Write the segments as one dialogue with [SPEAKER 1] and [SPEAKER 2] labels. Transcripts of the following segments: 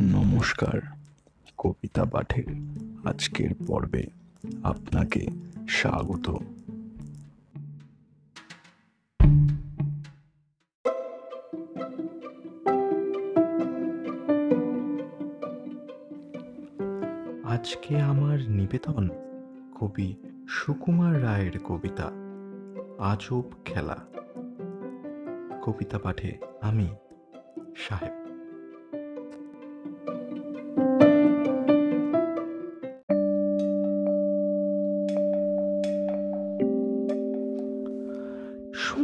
[SPEAKER 1] নমস্কার, কবিতা পাঠের আজকের পর্বে আপনাকে স্বাগত। আজকে আমার নিবেদন কবি সুকুমার রায়ের কবিতা, আজব খেলা। কবিতা পাঠে আমি সাহেব।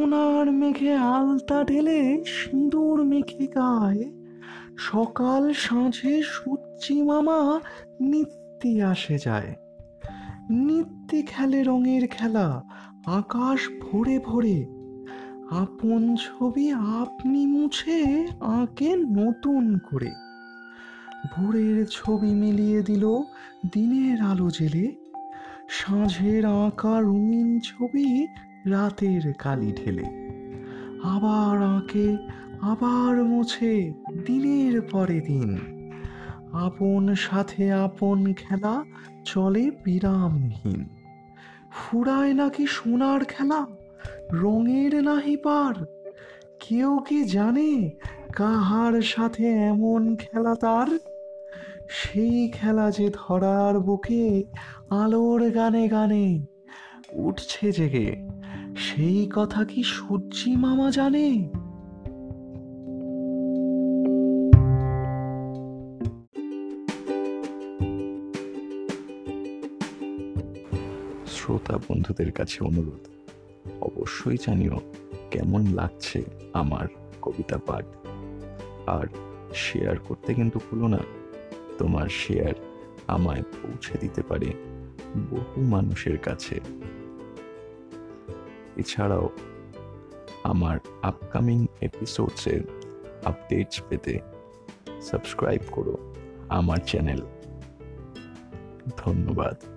[SPEAKER 1] সোনার মেঘে আলতা ঢেলে সিঁদুর মেখে গায়ে। সকাল সাঁঝে সূর্যি মামা নিত্যি আসে যায়। নিত্যি খেলে রঙের খেলা, আকাশ ভরে ভরে। আপন ছবি আপনি মুছে আঁকে নতুন করে। ভোরের ছবি মিলিয়ে দিল দিনের আলো জেলে। সাঁঝের আঁকা রঙিন ছবি রাতের কালি ঢেলে। আবার আঁকে, আবার মুছে দিনের পরে দিন। আপন সাথে আপন খেলা চলে বিরামহীন। ফুরায় নাকি সোনার খেলা, রঙের নাহি পার। কেউ কি জানে কাহার সাথে এমন খেলা তার? সেই খেলা যে ধরার বুকে আলোর গানে গানে উঠছে জেগে। সেই কথা কি সূর্যি মামা জানে? শ্রোতা বন্ধুদের কাছে অনুরোধ, অবশ্যই জানিও কেমন লাগছে আমার কবিতা পাঠ। আর শেয়ার করতে কিন্তু ভুলো না, তোমার শেয়ার আমায় পৌঁছে দিতে পারে বহু মানুষের কাছে। এছাড়াও আমার আপকামিং এপিসোডসের আপডেটস পেতে সাবস্ক্রাইব করো আমার চ্যানেল ধন্যবাদ।